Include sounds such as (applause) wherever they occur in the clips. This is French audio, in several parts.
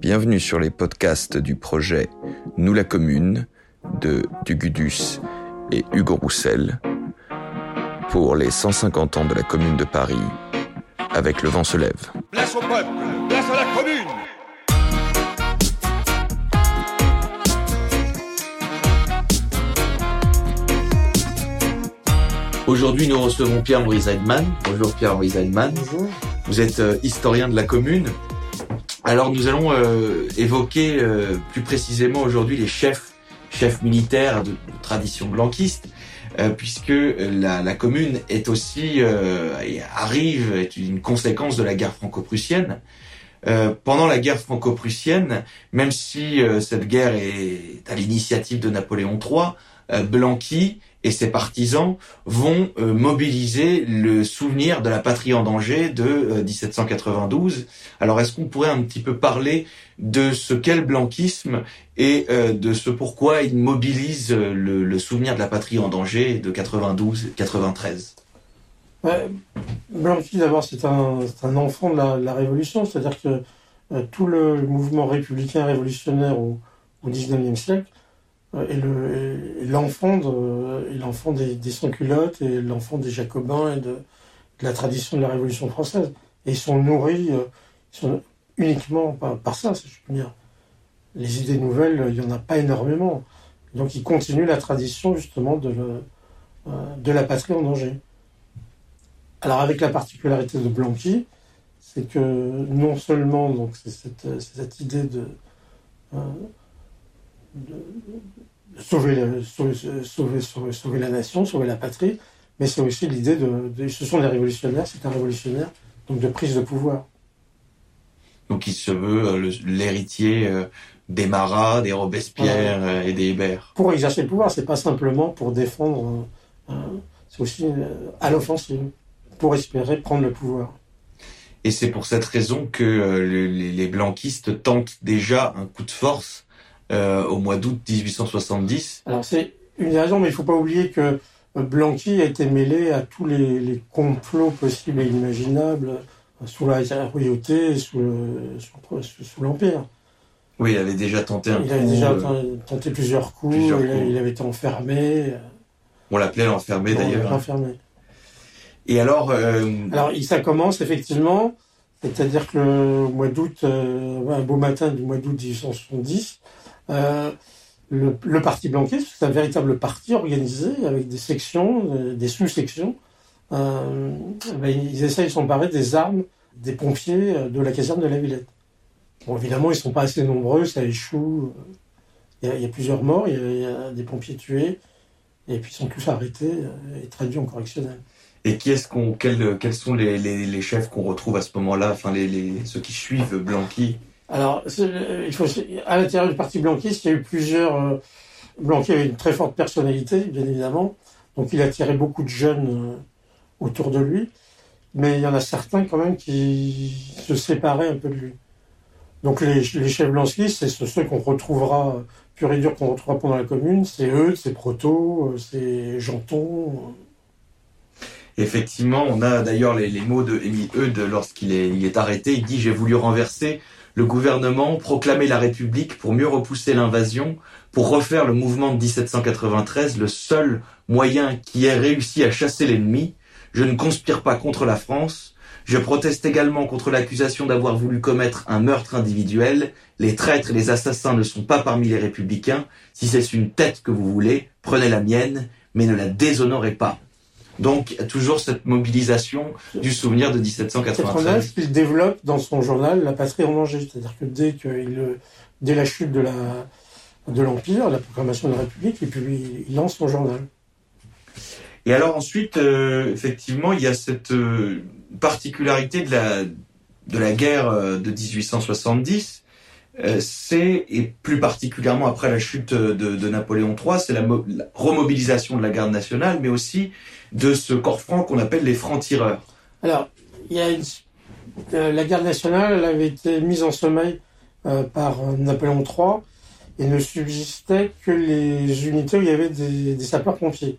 Bienvenue sur les podcasts du projet Nous la Commune de Dugudus et Hugo Roussel pour les 150 ans de la Commune de Paris avec Le Vent se lève. Place au peuple, place à la commune Aujourd'hui, nous recevons Pierre-Maurice Heidmann. Bonjour Pierre-Maurice Heidmann. Bonjour. Vous êtes euh, historien de la commune. Alors nous allons euh, évoquer euh, plus précisément aujourd'hui les chefs, chefs militaires de, tradition blanquiste, euh, puisque la, la commune est aussi euh, arrive est une conséquence de la guerre franco-prussienne. Euh, pendant la guerre franco-prussienne, même si euh, cette guerre est à l'initiative de Napoléon III, euh, Blanqui et ses partisans vont euh, mobiliser le souvenir de la patrie en danger de euh, 1792. Alors est-ce qu'on pourrait un petit peu parler de ce qu'est le blanquisme et euh, de ce pourquoi il mobilise euh, le, souvenir de la patrie en danger de 92-93 Ouais, Blanqui, d'abord, c'est un, enfant de la, Révolution, c'est-à-dire que euh, tout le mouvement républicain révolutionnaire au, au 19e siècle est l'enfant des, sans-culottes et l'enfant des Jacobins et de, la tradition de la Révolution française. Et ils sont nourris euh, uniquement par, ça, si je peux dire. Les idées nouvelles, il n'y en a pas énormément. Donc ils continuent la tradition, justement, euh, de la patrie en danger. Alors avec la particularité de Blanqui, c'est que non seulement c'est cette, idée de, euh, sauver, la- sauver, sauver, sauver, sauver la nation, sauver la patrie, mais c'est aussi l'idée de, de- ce sont des révolutionnaires, c'est un révolutionnaire donc de prise de pouvoir. Donc il se veut euh, l'héritier euh, des Marat, des Robespierre euh, et des Hébert. Pour exercer le pouvoir, c'est pas simplement pour défendre, c'est aussi à l'offensive pour espérer prendre le pouvoir. Et c'est pour cette raison que le- les, les blanquistes tentent déjà un coup de force euh, au mois d'août 1870. Alors c'est une des raisons, mais il faut pas oublier que euh, Blanqui a été mêlé à tous les, les complots possibles et imaginables euh, sous la royauté et sous le- sous- sous- sous l'Empire. Oui, il avait déjà tenté un Il coup. avait déjà euh, ten- tenté plusieurs coups, plusieurs il, a- coups. il avait été enfermé. on l'appelait l'enfermé d'ailleurs. enfermé. Et alors, euh, Alors ça commence effectivement, c'est-à-dire que le mois d'août, un beau matin du mois d'août 1870, euh, le, parti blanquiste, c'est un véritable parti organisé avec des sections, euh, des sous-sections. Euh, ben, ils essayent de s'emparer des armes des pompiers de la caserne de la Villette. Bon, évidemment, ils sont pas assez nombreux, ça échoue. Il y a, plusieurs morts, il y a, des pompiers tués, et puis ils sont tous arrêtés et traduits en correctionnel. et qui est-ce qu'on, quels, quels sont les, chefs qu'on retrouve à ce moment-là, enfin les ceux qui suivent Blanqui? Alors, euh, à l'intérieur du parti blanquiste, il y a eu plusieurs. Euh, Blanqui avait une très forte personnalité, bien évidemment, donc il attirait beaucoup de jeunes euh, autour de lui, mais il y en a certains quand même qui se séparaient un peu de lui. Donc les, chefs blanquistes, c'est ce- ceux qu'on retrouvera, pur et dur, qu'on retrouvera pendant la commune, c'est eux, c'est Proto, c'est Janton. Effectivement, on a d'ailleurs les, mots de Émile Eudes lorsqu'il est, il est arrêté. Il dit J'ai voulu renverser le gouvernement, proclamer la République pour mieux repousser l'invasion, pour refaire le mouvement de 1793, le seul moyen qui ait réussi à chasser l'ennemi. Je ne conspire pas contre la France. Je proteste également contre l'accusation d'avoir voulu commettre un meurtre individuel. Les traîtres et les assassins ne sont pas parmi les républicains. Si c'est une tête que vous voulez, prenez la mienne, mais ne la déshonorez pas. Donc, il y a toujours cette mobilisation du souvenir de 1793. 89, il développe dans son journal La patrie en danger. C'est-à-dire que dès, qu'il, euh, dès la chute de, la, de l'Empire, la proclamation de la République, il, publie, il lance son journal. Et alors ensuite, euh, effectivement, il y a cette euh, particularité de la, de la guerre euh, de 1870. Euh, c'est, et plus particulièrement après la chute de, de Napoléon III, c'est la remobilisation de la garde nationale, mais aussi de ce corps franc qu'on appelle les francs-tireurs. Alors, il y a euh, la garde nationale elle avait été mise en sommeil euh, par euh, Napoléon III et ne subsistait que les unités où il y avait des, sapeurs-pompiers.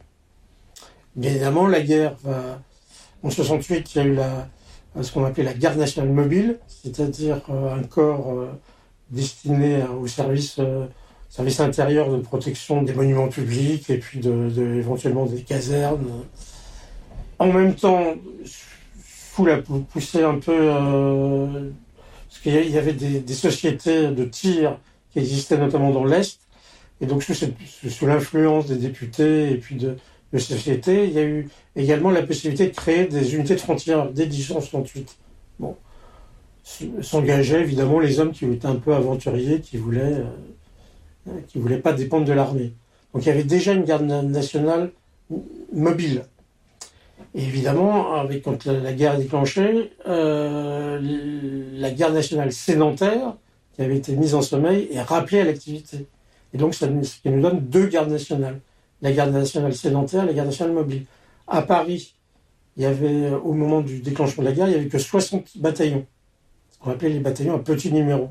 Bien évidemment, la guerre va. En 68, il y a eu ce qu'on appelait la garde nationale mobile, c'est-à-dire un corps destinés au service, service intérieur de protection des monuments publics et puis de, éventuellement des casernes. En même temps, sous la un peu, parce qu'il y avait des, sociétés de tir qui existaient notamment dans l'Est, et donc sous, l'influence des députés et puis de, de sociétés, il y a eu également la possibilité de créer des unités de frontières dès 1868. Bon, s'engageaient évidemment les hommes qui étaient un peu aventuriers, qui voulaient, euh, qui voulaient pas dépendre de l'armée. Donc il y avait déjà une garde nationale mobile. Et évidemment, avec quand la, guerre est déclenchée, euh, la garde nationale sédentaire, qui avait été mise en sommeil, est rappelée à l'activité. Et donc, ça, qui nous donne deux gardes nationales. La garde nationale sédentaire, la garde nationale mobile. À Paris, il y avait, au moment du déclenchement de la guerre, il n'y avait que 60 bataillons. Ce qu'on appelait les bataillons à petit numéro.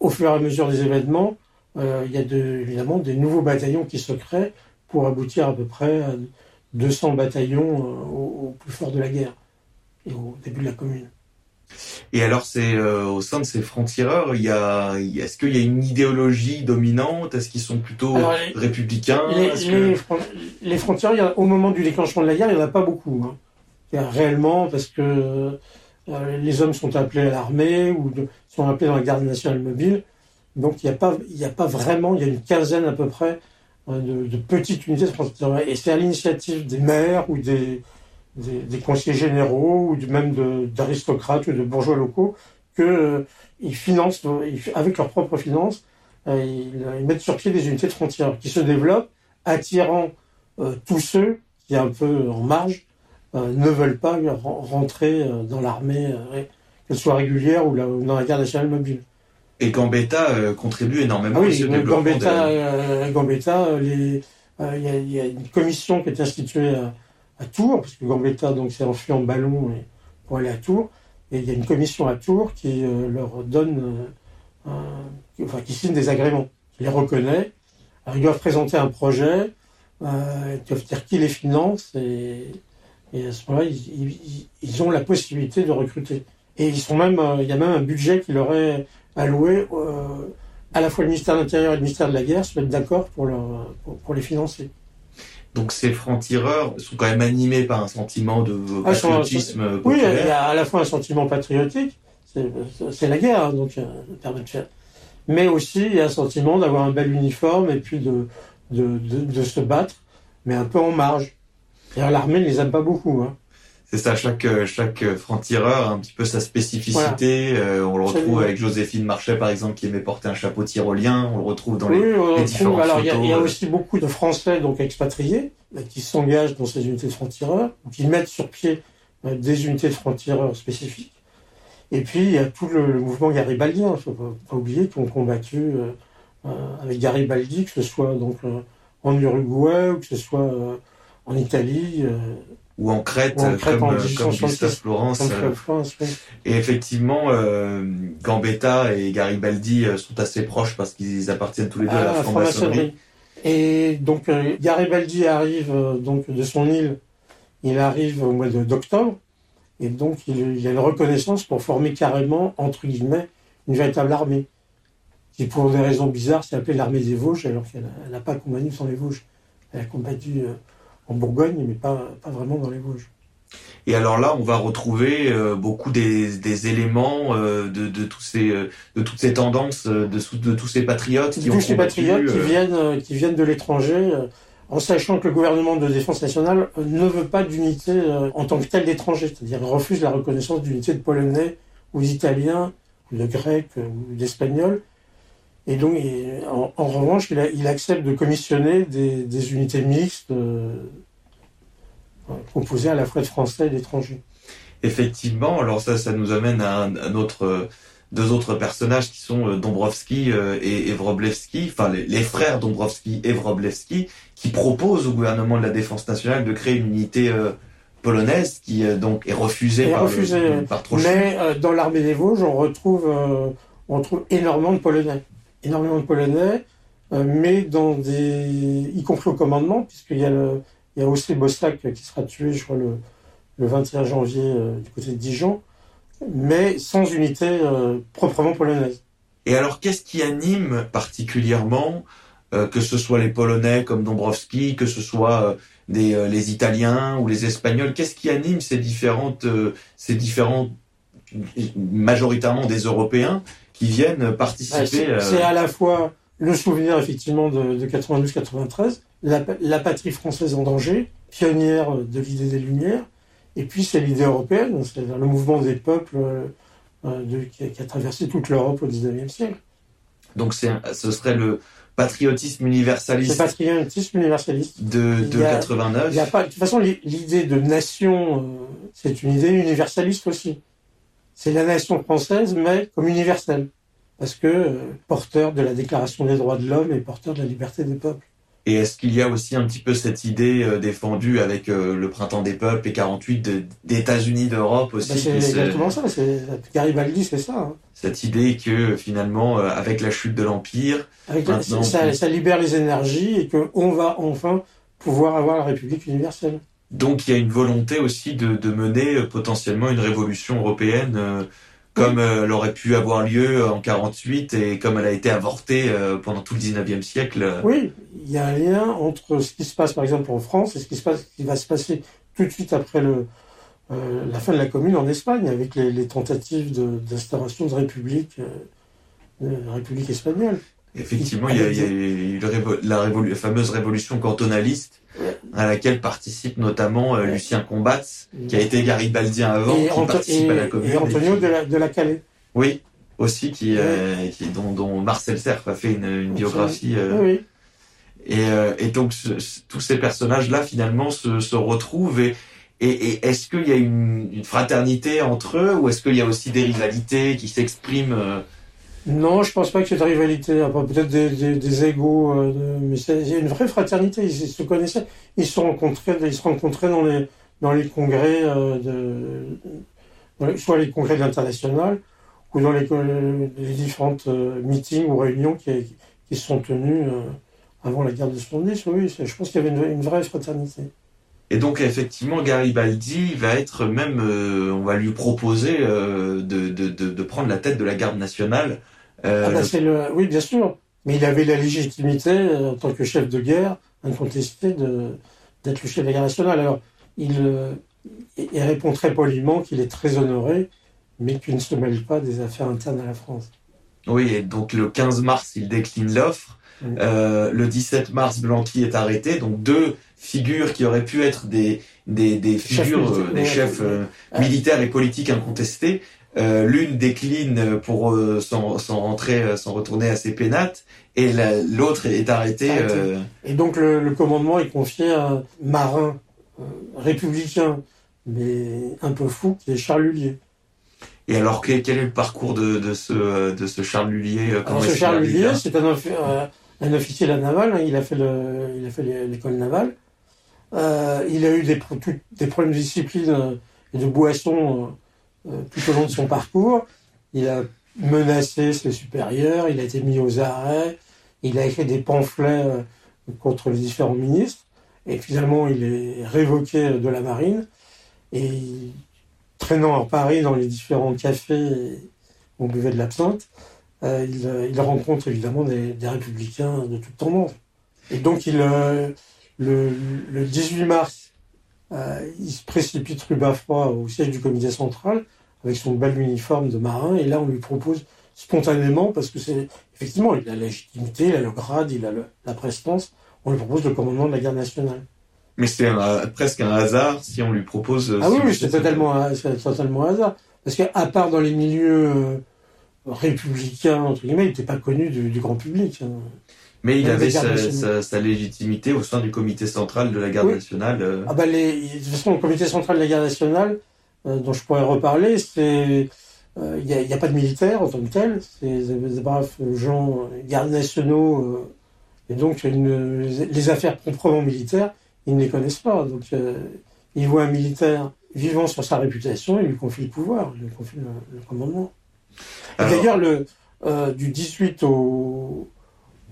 Au fur et à mesure des événements, euh, il y a de, évidemment des nouveaux bataillons qui se créent pour aboutir à peu près à 200 bataillons euh, au plus fort de la guerre et au début de la commune. Et alors, c'est euh, au sein de ces francs-tireurs, il y a, est-ce qu'il y a une idéologie dominante? Est-ce qu'ils sont plutôt républicains? Les, francs-tireurs, au moment du déclenchement de la guerre, il n'y en a pas beaucoup. Hein. Il y a réellement, parce que euh, les hommes sont appelés à l'armée ou sont appelés dans la garde nationale mobile. Donc, il n'y a, pas, a vraiment, il y a une quinzaine à peu près euh, de, petites unités de. Et c'est à l'initiative des maires ou des, conseillers généraux ou même d'aristocrates ou de bourgeois locaux qu'ils euh, financent avec leurs propres finances, euh, ils, mettent sur pied des unités de frontières qui se développent, attirant euh, tous ceux qui, un peu en marge, ne veulent pas rentrer dans l'armée, qu'elle soit régulière ou, dans la garde nationale mobile. Et Gambetta contribue énormément ah oui, au Gambetta, Gambetta il y, a une commission qui est instituée à Tours, parce que Gambetta donc s'est enfui en ballon pour aller à Tours, et il y a une commission à Tours qui euh, leur donne, euh, enfin qui signe des agréments, qui les reconnaît. Alors ils doivent présenter un projet, euh, ils doivent dire qui les finance, et, et à ce moment-là ils, ils, ont la possibilité de recruter. Et ils sont même, il y a même un budget qui leur est alloué. à la fois le ministère de l'Intérieur et le ministère de la Guerre se mettent d'accord pour, les financer. Donc ces francs-tireurs sont quand même animés par un sentiment de ah, patriotisme Oui, il y a à la fois un sentiment patriotique, c'est la guerre, hein, donc euh, permet de faire. Mais aussi il y a un sentiment d'avoir un bel uniforme et puis de, de, de, se battre, mais un peu en marge. L'armée ne les aime pas beaucoup. Hein c'est ça, chaque euh, chaque euh, franc-tireur a un petit peu sa spécificité. Euh, on le retrouve avec Joséphine Marchais, par exemple, qui aimait porter un chapeau tyrolien. On le retrouve dans les, les différents Alors, il y, a aussi beaucoup de Français donc expatriés qui s'engagent dans ces unités de francs-tireurs, qui mettent sur pied des unités de francs-tireurs spécifiques. Et puis, il y a tout le, mouvement garibaldien. Il faut pas, oublier qu'ils ont combattu avec Garibaldi, que ce soit donc en Uruguay ou que ce soit en Italie ou en Crète, comme, comme Gustave Florence. Et effectivement, euh, Gambetta et Garibaldi euh, sont assez proches parce qu'ils appartiennent tous les deux à la ah, franc-maçonnerie. Et donc euh, Garibaldi arrive donc de son île, il arrive au mois d'octobre, et donc il, y a une reconnaissance pour former carrément, entre guillemets, une véritable armée, qui pour des raisons bizarres s'est appelée l'armée des Vosges, alors qu'elle n'a pas combattu sans les Vosges. Elle a combattu en Bourgogne, mais pas, pas vraiment dans les Vosges. Et alors là, on va retrouver euh, beaucoup des, des éléments euh, de, de, tous ces, euh, de toutes ces tendances, de, de tous ces patriotes qui tous ces patriotes qui viennent, qui viennent de l'étranger, en sachant que le gouvernement de défense nationale ne veut pas d'unité en tant que telle d'étrangers, c'est-à-dire refuse la reconnaissance d'unité de Polonais ou d'Italiens ou de Grecs ou d'Espagnols. Et donc, en, revanche, il, accepte de commissionner des, unités mixtes euh, composées à la fois de Français et d'étrangers. Effectivement, alors ça, ça nous amène à, un, deux autres personnages qui sont euh, Dombrowski euh, et, Wroblewski, enfin les, frères Dombrowski et Wroblewski, qui proposent au gouvernement de la défense nationale de créer une unité polonaise qui donc est refusée, par, par Mais dans l'armée des Vosges, on retrouve, on trouve énormément de Polonais énormément de Polonais, euh, mais dans des, y compris au commandement, puisqu'il y a il y a aussi Bostak qui sera tué, je crois, le, le 21 janvier euh, du côté de Dijon, mais sans unité euh, proprement polonaise. Et alors, qu'est-ce qui anime particulièrement, que ce soit les Polonais comme Dombrowski, que ce soit des, les Italiens ou les Espagnols, qu'est-ce qui anime ces différentes, ces différents, majoritairement des Européens, qui viennent participer C'est à la fois le souvenir effectivement de, de 92-93, la, la, patrie française en danger, pionnière de l'idée des Lumières, et puis c'est l'idée européenne, c'est-à-dire le mouvement des peuples euh, de, qui, a, traversé toute l'Europe au XIXe siècle. Donc ce serait le patriotisme universaliste. Le patriotisme universaliste. De, de 89. Il y a pas, de toute façon, l'idée de nation, euh, c'est une idée universaliste aussi. C'est la nation française, mais comme universelle. Parce que euh, porteur de la Déclaration des droits de l'homme et porteur de la liberté des peuples. Et est-ce qu'il y a aussi un petit peu cette idée euh, défendue avec euh, le printemps des peuples et 48 d'États-Unis d'Europe aussi bah, C'est exactement ça. Garibaldi, c'est ça. Hein. Cette idée que finalement, avec la chute de l'empire, ça, ça, libère les énergies et qu'on va enfin pouvoir avoir la République universelle. Donc il y a une volonté aussi de, mener potentiellement une révolution européenne comme euh, elle aurait pu avoir lieu en 48 et comme elle a été avortée euh, pendant tout le 19e siècle. Oui, il y a un lien entre ce qui se passe par exemple en France et ce qui, va se passer tout de suite après euh, la fin de la Commune en Espagne, avec les, tentatives d'instauration de, république, de république espagnole. Effectivement, il y a, il y a eu la, la, fameuse révolution cantonaliste à laquelle participe notamment euh, Lucien Combats, qui a été garibaldien avant, et qui participe à la commune. Et Antonio de, la, de la Calais. Oui, aussi, qui, euh, qui dont, dont, Marcel Cerf a fait une, une biographie. Euh, oui. Et, et, donc, tous ces personnages-là, finalement, se, se retrouvent et, et, et est-ce qu'il y a une, une, fraternité entre eux ou est-ce qu'il y a aussi des rivalités qui s'expriment non, je pense pas que cette rivalité. Peut-être des, des, égaux, euh, mais il y a une vraie fraternité. Ils, se connaissaient. Ils se rencontraient, ils se rencontraient dans les dans les congrès euh, de, soit les congrès de l'international ou dans les, les différentes euh, meetings ou réunions qui, qui sont tenus euh, avant la guerre de 70. Oui, je pense qu'il y avait une, vraie fraternité. Et donc effectivement, Garibaldi va être même, on va lui proposer de, de, de, de, prendre la tête de la garde nationale euh, ah bah, le... Oui, bien sûr. Mais il avait la légitimité, euh, en tant que chef de guerre, incontesté, d'être le chef de la guerre nationale. Alors, il, euh, il répond très poliment qu'il est très honoré, mais qu'il ne se mêle pas des affaires internes à la France. Oui, et donc le 15 mars, il décline l'offre. Euh, le 17 mars, Blanqui est arrêté. Donc deux figures qui auraient pu être des, des, des figures, des chefs militaires et politiques incontestés, l'une décline pour euh, s'en rentrer, euh, s'en retourner à ses pénates, et l'autre est arrêtée. Et donc le, le, commandement est confié à un marin républicain, mais un peu fou, qui est Charles Lullier. Et alors quel, est le parcours de, de ce, de ce Charles Lullier alors, Ce Charles Lullier, c'est un, un, officier de la navale. Hein, il a fait l'école navale. il a eu des, des problèmes de discipline et de boisson euh, tout au long de son parcours. Il a menacé ses supérieurs, il a été mis aux arrêts, il a écrit des pamphlets euh, contre les différents ministres, et finalement il est révoqué de la marine, et traînant en Paris dans les différents cafés où on buvait de l'absinthe, euh, il, rencontre évidemment des, républicains de toute tendance. Et donc le, le 18 mars, il se précipite rue au siège du comité central avec son bel uniforme de marin. Et là, on lui propose spontanément, parce que c'est effectivement, il a la légitimité, il a le grade, il a la prestance, on lui propose le commandement de la garde nationale. Mais c'est presque un hasard si on lui propose. Euh, ah oui, c'est totalement, totalement un hasard. Parce qu'à part dans les milieux euh, républicains, entre guillemets, il n'était pas connu du, grand public. Hein. Mais il avait sa, sa, légitimité au sein du comité central de la garde nationale. Euh. Ah bah les, de toute façon, le comité central de la garde nationale, dont je pourrais reparler, c'est il euh, n'y a, a, pas de militaires en tant que tel, c'est des braves gens, gardes nationaux, euh, et donc une, les affaires proprement militaires, ils ne les connaissent pas. Donc ils voient un militaire vivant sur sa réputation, ils lui confient le pouvoir, ils lui confient le, commandement. D'ailleurs, le du 18 au,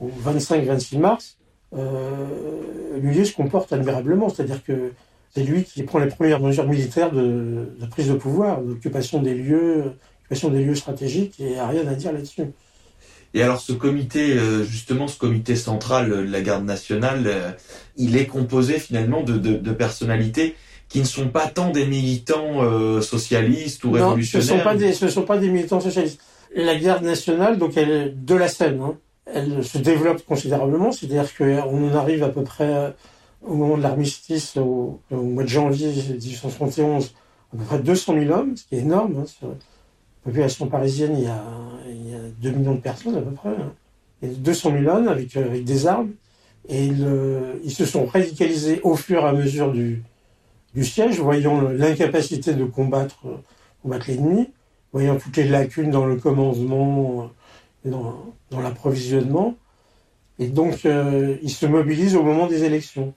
au 25-26 mars, euh, se comporte admirablement, c'est-à-dire que c'est lui qui prend les premières mesures militaires de, de prise de pouvoir, d'occupation des lieux, occupation des lieux stratégiques, et a rien à dire là-dessus. Et alors ce comité, euh, justement ce comité central de la garde nationale, euh, il est composé finalement de, de, de, personnalités qui ne sont pas tant des militants euh, socialistes ou non, révolutionnaires. Ce ne sont, pas des, ce sont pas des militants socialistes. La garde nationale, donc elle est de la Seine, hein, elle se développe considérablement, c'est-à-dire qu'on en arrive à peu près au moment de l'armistice, au, mois de janvier 1871, à peu près 200 000 hommes, ce qui est énorme. Hein, la population parisienne, il y, a, il y a 2 millions de personnes à peu près. Hein. Et 200 000 hommes avec, des armes. Et ils, ils, se sont radicalisés au fur et à mesure du, siège, voyant l'incapacité de combattre, combattre l'ennemi, voyant toutes les lacunes dans le commandement dans, dans l'approvisionnement. Et donc, euh, ils se mobilisent au moment des élections.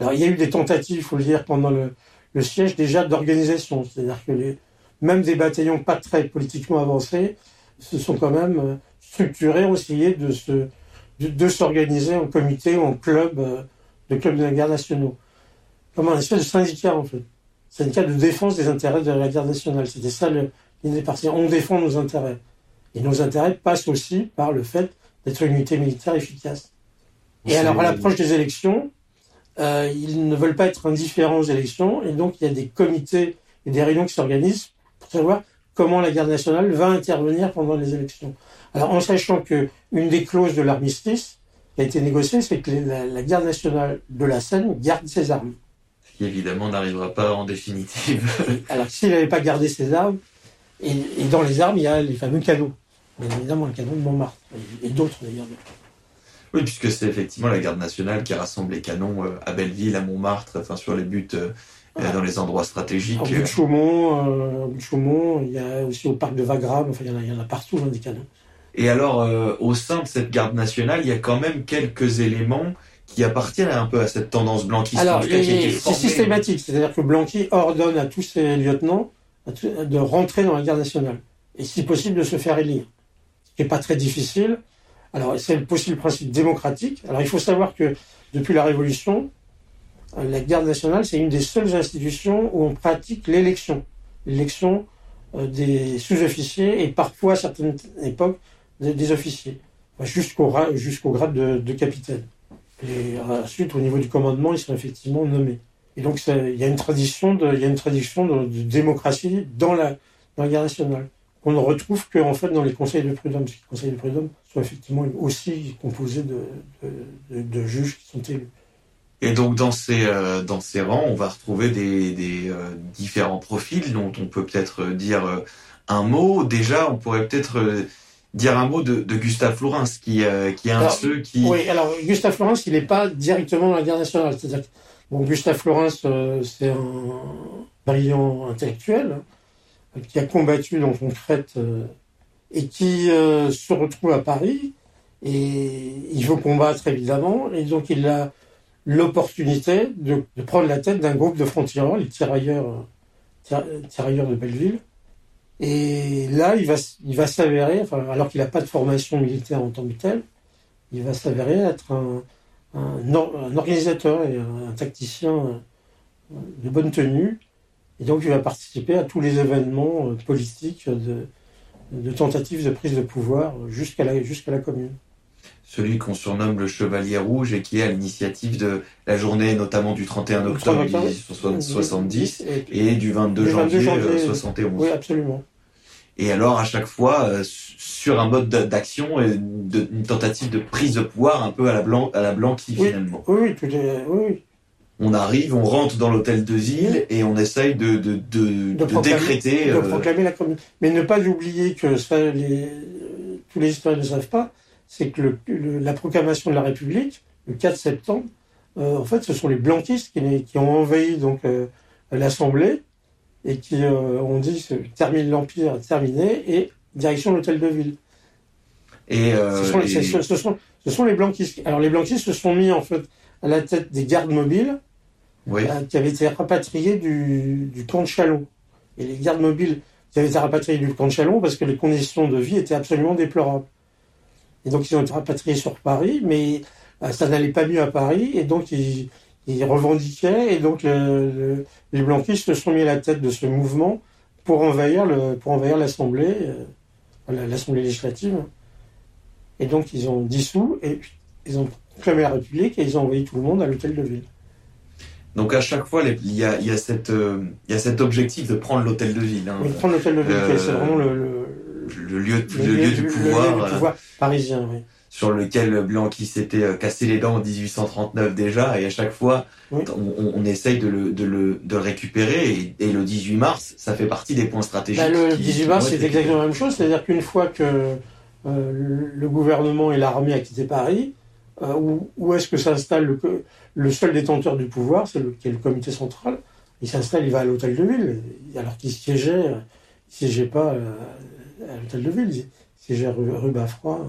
Alors, il y a eu des tentatives, il faut le dire, pendant le, le siège déjà d'organisation. C'est-à-dire que les, même des bataillons pas très politiquement avancés se sont quand même euh, structurés, ont essayé de se de, de s'organiser en comité ou en club euh, de clubs de la guerre nationaux. Comme un espèce de syndicat, en fait. Syndicat de défense des intérêts de la guerre nationale. C'était ça l'idée partie. On défend nos intérêts. Et nos intérêts passent aussi par le fait d'être une unité militaire efficace. Et alors, à l'approche des élections, euh, ils ne veulent pas être indifférents aux élections, et donc il y a des comités et des réunions qui s'organisent pour savoir comment la garde nationale va intervenir pendant les élections. Alors, en sachant que une des clauses de l'armistice qui a été négociée, c'est que la, la, garde nationale de la Seine garde ses armes. Ce qui évidemment n'arrivera pas en définitive. (laughs) Alors, s'il n'avait pas gardé ses armes, et, et, dans les armes, il y a les fameux canons. Bien évidemment, le canon de Montmartre, et, et d'autres d'ailleurs. Oui, puisque c'est effectivement la garde nationale qui rassemble les canons à Belleville, à Montmartre, enfin sur les buts euh, dans les endroits stratégiques. Au bout de Chaumont, euh, au bout de Chaumont, il y a aussi au parc de Wagram, enfin il y en a, il y en a partout hein, des canons. Et alors, euh, au sein de cette garde nationale, il y a quand même quelques éléments qui appartiennent un peu à cette tendance blanquiste. Alors, c'est systématique, c'est-à-dire que Blanqui ordonne à tous ses lieutenants de rentrer dans la garde nationale, et si possible de se faire élire. Ce qui n'est pas très difficile. Alors, c'est aussi le principe démocratique. Alors, il faut savoir que depuis la Révolution, la garde nationale, c'est une des seules institutions où on pratique l'élection. L'élection des sous-officiers et parfois, à certaines époques, des, officiers, jusqu'au jusqu'au grade de, capitaine. Et ensuite, au niveau du commandement, ils sont effectivement nommés. Et donc, il y a une tradition de, y a une tradition de, démocratie dans la, dans la garde nationale. On ne retrouve que en fait dans les conseils de prud'homme, parce que les conseils de prud'homme sont effectivement aussi composés de, de, de, juges qui sont élus. Et donc dans ces euh, dans ces rangs, on va retrouver des, des euh, différents profils dont on peut peut-être dire euh, un mot. Déjà, on pourrait peut-être dire un mot de, de Gustave Flourens, qui qui est un de ceux qui. Oui, alors Gustave Flourens, il n'est pas directement dans la guerre nationale. C'est-à-dire que bon, Gustave Flourens, c'est un brillant intellectuel hein, qui a combattu donc en Crète et qui se retrouve à Paris et il veut combattre évidemment et donc il a l'opportunité de, prendre la tête d'un groupe de frontières, les tirailleurs, tirailleurs de Belleville. Et là, il va, il va s'avérer, alors qu'il n'a pas de formation militaire en tant que tel, il va s'avérer être un, un, organisateur et un, un, tacticien de bonne tenue. Et donc, il va participer à tous les événements politiques de, de tentatives de prise de pouvoir jusqu'à la, jusqu'à la commune celui qu'on surnomme le Chevalier Rouge et qui est à l'initiative de la journée notamment du 31 octobre 1870 et, et du 22, 22 janvier, janvier 71. Oui, absolument. Et alors à chaque fois euh, sur un mode d'action et de, une tentative de prise de pouvoir un peu à la blanc à la Blanqui oui, finalement. Oui, oui, tout est, oui. On arrive, on rentre dans l'hôtel de Zille et on essaye de, de, de, de, proclamer, décréter. De euh... proclamer la commune. Mais ne pas oublier que ça, les, tous les historiens ne savent pas, c'est que le, le, la proclamation de la République, le 4 septembre, euh, en fait, ce sont les blanquistes qui, qui ont envahi donc euh, l'Assemblée et qui euh, ont dit termine l'empire, terminé, et direction l'hôtel de ville. Et, ce sont, les, et... ce, ce, sont, ce sont les blanquistes. Alors les blanquistes se sont mis en fait à la tête des gardes mobiles oui. qui avaient été rapatriés du, camp de Chalon. Et les gardes mobiles qui avaient été rapatriés du camp de Chalon parce que les conditions de vie étaient absolument déplorables. Et donc, ils ont été rapatriés sur Paris, mais euh, ça n'allait pas mieux à Paris, et donc ils, revendiquaient, et donc le, le, les blanquistes se sont mis à la tête de ce mouvement pour envahir le, pour envahir l'Assemblée, euh, l'Assemblée législative. Et donc, ils ont dissous et ils ont proclamé la République et ils ont envoyé tout le monde à l'hôtel de ville. Donc à chaque fois, il y a, il y a, cette, euh, il y a cet objectif de prendre l'hôtel de ville. Hein. Oui, prendre l'hôtel de ville, Euh, c'est vraiment le, le, Le lieu, le lieu du pouvoir, lieu du pouvoir parisien. Oui. sur lequel Blanqui s'était euh, cassé les dents en 1839 déjà, et à chaque fois, Oui. on, essaye de le, de de récupérer, et, et le 18 mars, ça fait partie des points stratégiques. Bah, le qui- 18 qui mars, c'est exactement la même chose. C'est-à-dire qu'une fois que euh, le le gouvernement et l'armée a quitté Paris, euh, où, où est-ce que s'installe le, seul détenteur du pouvoir, c'est le, qui est le comité central. Il s'installe, il va à l'hôtel de ville, alors qu'il siégeait, il siégeait pas euh, à l'hôtel de ville, il siégeait rue, rue Baffroy.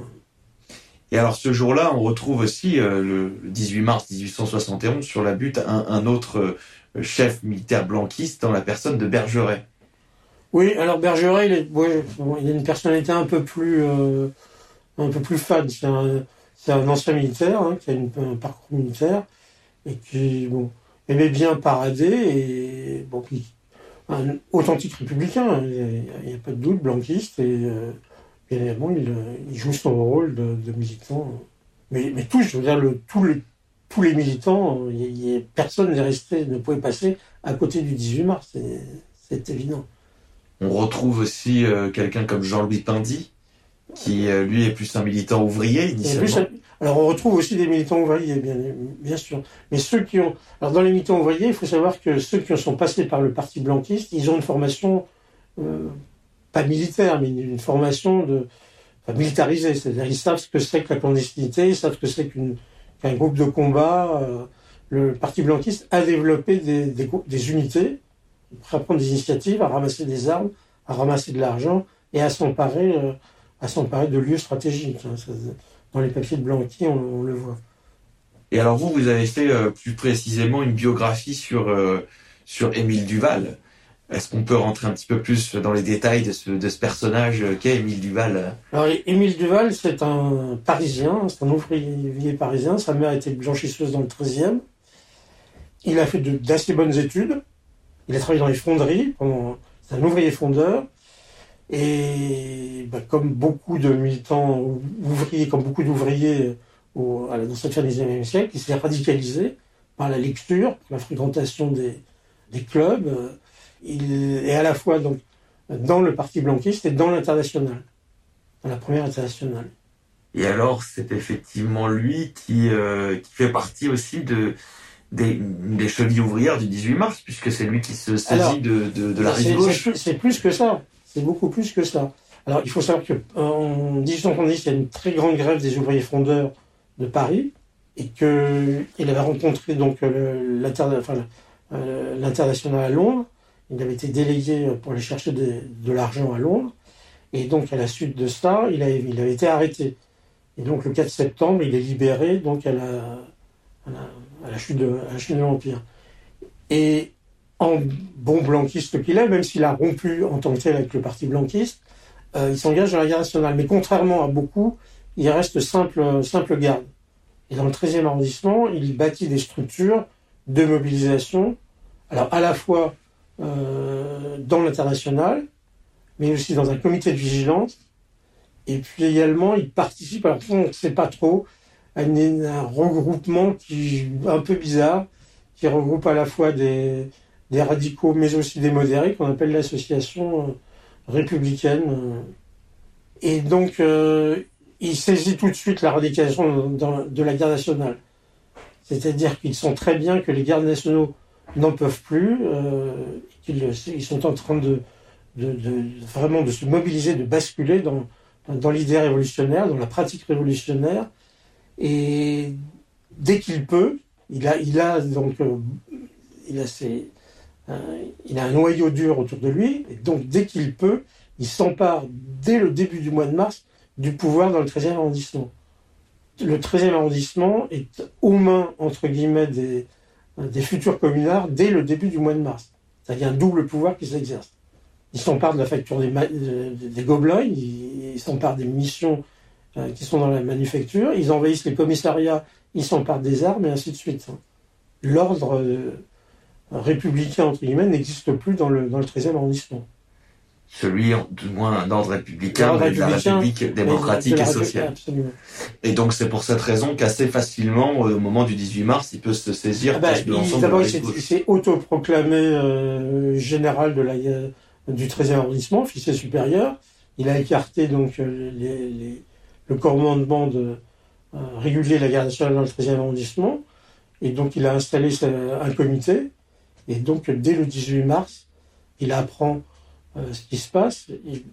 Et alors ce jour-là, on retrouve aussi euh, le le 18 mars 1871 sur la butte un, un autre euh, chef militaire blanquiste dans la personne de Bergeret. Oui, alors Bergeret, il, est, ouais, bon, il a une personnalité un peu plus, euh, un peu plus fade. C'est un, c'est un ancien militaire hein, qui a une- un parcours militaire et qui bon, aimait bien parader et bon, qui, un authentique républicain, hein, il n'y a, pas de doute, blanquiste et euh, évidemment il, euh, il joue son rôle de, militant. Mais, tous, je veux dire, tous, les, tous les militants, il y y personne n'est resté, ne pouvait passer à côté du 18 mars, c'est évident. On retrouve aussi euh, quelqu'un comme Jean-Louis Pindy, qui euh, lui est plus un militant ouvrier initialement. alors on retrouve aussi des militants ouvriers, bien, sûr. Mais ceux qui ont, alors dans les militants ouvriers, il faut savoir que ceux qui sont passés par le parti blanquiste, ils ont une formation euh, pas militaire, mais une, formation de enfin, militarisée. C'est-à-dire ils savent ce que c'est que la clandestinité, ils savent ce que c'est qu'un groupe de combat. euh, le parti blanquiste a développé des, unités, à prendre des initiatives, à ramasser des armes, à ramasser de l'argent et à s'emparer, à s'emparer de lieux stratégiques. hein. Ça, dans les papiers de Blanqui, on, on le voit. Et alors vous, vous avez fait euh, plus précisément une biographie sur euh, sur Émile Duval. Est-ce qu'on peut rentrer un petit peu plus dans les détails de ce, de ce personnage euh, qu'est Émile Duval Alors, Émile Duval, c'est un Parisien, c'est un ouvrier parisien. Sa mère était blanchisseuse dans le 13e. Il a fait d'assez bonnes études. Il a travaillé dans les fonderies. pendant- C'est un ouvrier fondeur. Et bah, comme beaucoup de militants ou- ouvriers, comme beaucoup d'ouvriers au- à la- dans cette fin du XIXe siècle, il s'est radicalisé par la lecture, par la fréquentation des, des clubs. Euh, Il est à la fois donc dans le parti blanquiste et dans l'international, dans la première internationale. Et alors, c'est effectivement lui qui, euh, qui fait partie aussi de, des, des chevilles ouvrières du 18 mars, puisque c'est lui qui se saisit Alors, de, de, de la rive gauche. C'est plus que ça. Beaucoup plus que ça. Alors, il faut savoir qu'en 1870, il y a une très grande grève des ouvriers fondeurs de Paris et qu'il avait rencontré donc enfin, euh, l'international à Londres. Il avait été délégué pour aller chercher de l'argent à Londres. Et donc, à la suite de ça, il avait, été arrêté. Et donc, le 4 septembre, il est libéré donc à la chute, de, à la chute de l'Empire. Et en bon blanquiste qu'il est, même s'il a rompu en tant que tel avec le parti blanquiste, euh, il s'engage dans la guerre nationale. Mais contrairement à beaucoup, il reste simple, simple garde. Et dans le 13e arrondissement, il bâtit des structures de mobilisation, alors à la fois euh, dans l'international, mais aussi dans un comité de vigilance. Et puis également, il participe, alors on ne sait pas trop, à une- un regroupement qui un peu bizarre, qui regroupe à la fois des, des radicaux, mais aussi des modérés, qu'on appelle l'association euh, républicaine. euh. Et donc, euh, il saisit tout de suite la radicalisation de la garde nationale. C'est-à-dire qu'ils sont très bien que les gardes nationaux n'en peuvent plus, qu'ils ils sont en train de, de, vraiment de se mobiliser, de basculer dans, l'idée révolutionnaire, dans la pratique révolutionnaire. Et dès qu'il peut, il a, donc, il a ses, il a un noyau dur autour de lui, et donc dès qu'il peut, il s'empare dès le début du mois de mars du pouvoir dans le 13e arrondissement. Le 13e arrondissement est aux mains, entre guillemets, des, futurs communards dès le début du mois de mars. C'est-à-dire un double pouvoir qui s'exerce. Ils s'emparent de la facture des, gobelins, ils ils s'emparent des missions euh, qui sont dans la manufacture, ils envahissent les commissariats, ils s'emparent des armes, et ainsi de suite. L'ordre euh, républicain, entre guillemets, n'existe plus dans le, dans le 13e arrondissement. celui du moins d'ordre républicain, mais de la République démocratique et République, sociale. absolument. Et donc c'est pour cette raison qu'assez facilement, euh, au moment du 18 mars, il peut se saisir Ah de D'abord, il s'est- autoproclamé euh, général de la, du 13e arrondissement, officier supérieur. Il a écarté donc euh, les- les- le commandement de euh, régulier de la garde nationale dans le 13e arrondissement. Et donc, il a installé un comité. Et donc, dès le 18 mars, il apprend euh, ce qui se passe. Il,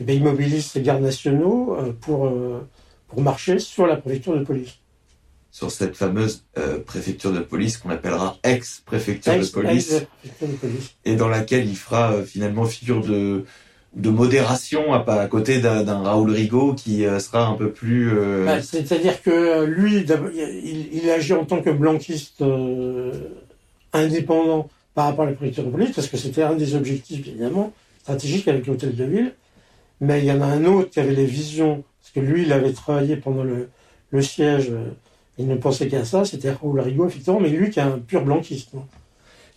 eh ben, il mobilise ses gardes nationaux euh, pour, euh, pour marcher sur la préfecture de police. sur cette fameuse préfecture de police qu'on appellera ex-préfecture de Ex- police ex-préfecture de police. et dans laquelle il fera finalement figure de de modération à, côté d'un Raoul Rigaud qui sera un peu plus Bah, C'est-à-dire que lui, il, il agit en tant que blanquiste indépendant par rapport à la préfecture de police, parce que c'était un des objectifs, évidemment, stratégiques avec l'hôtel de ville. Mais il y en a un autre qui avait les visions, parce que lui, il avait travaillé pendant le, siège, euh, il ne pensait qu'à ça, c'était Raoul Rigaud, effectivement, mais lui qui est un pur blanquiste.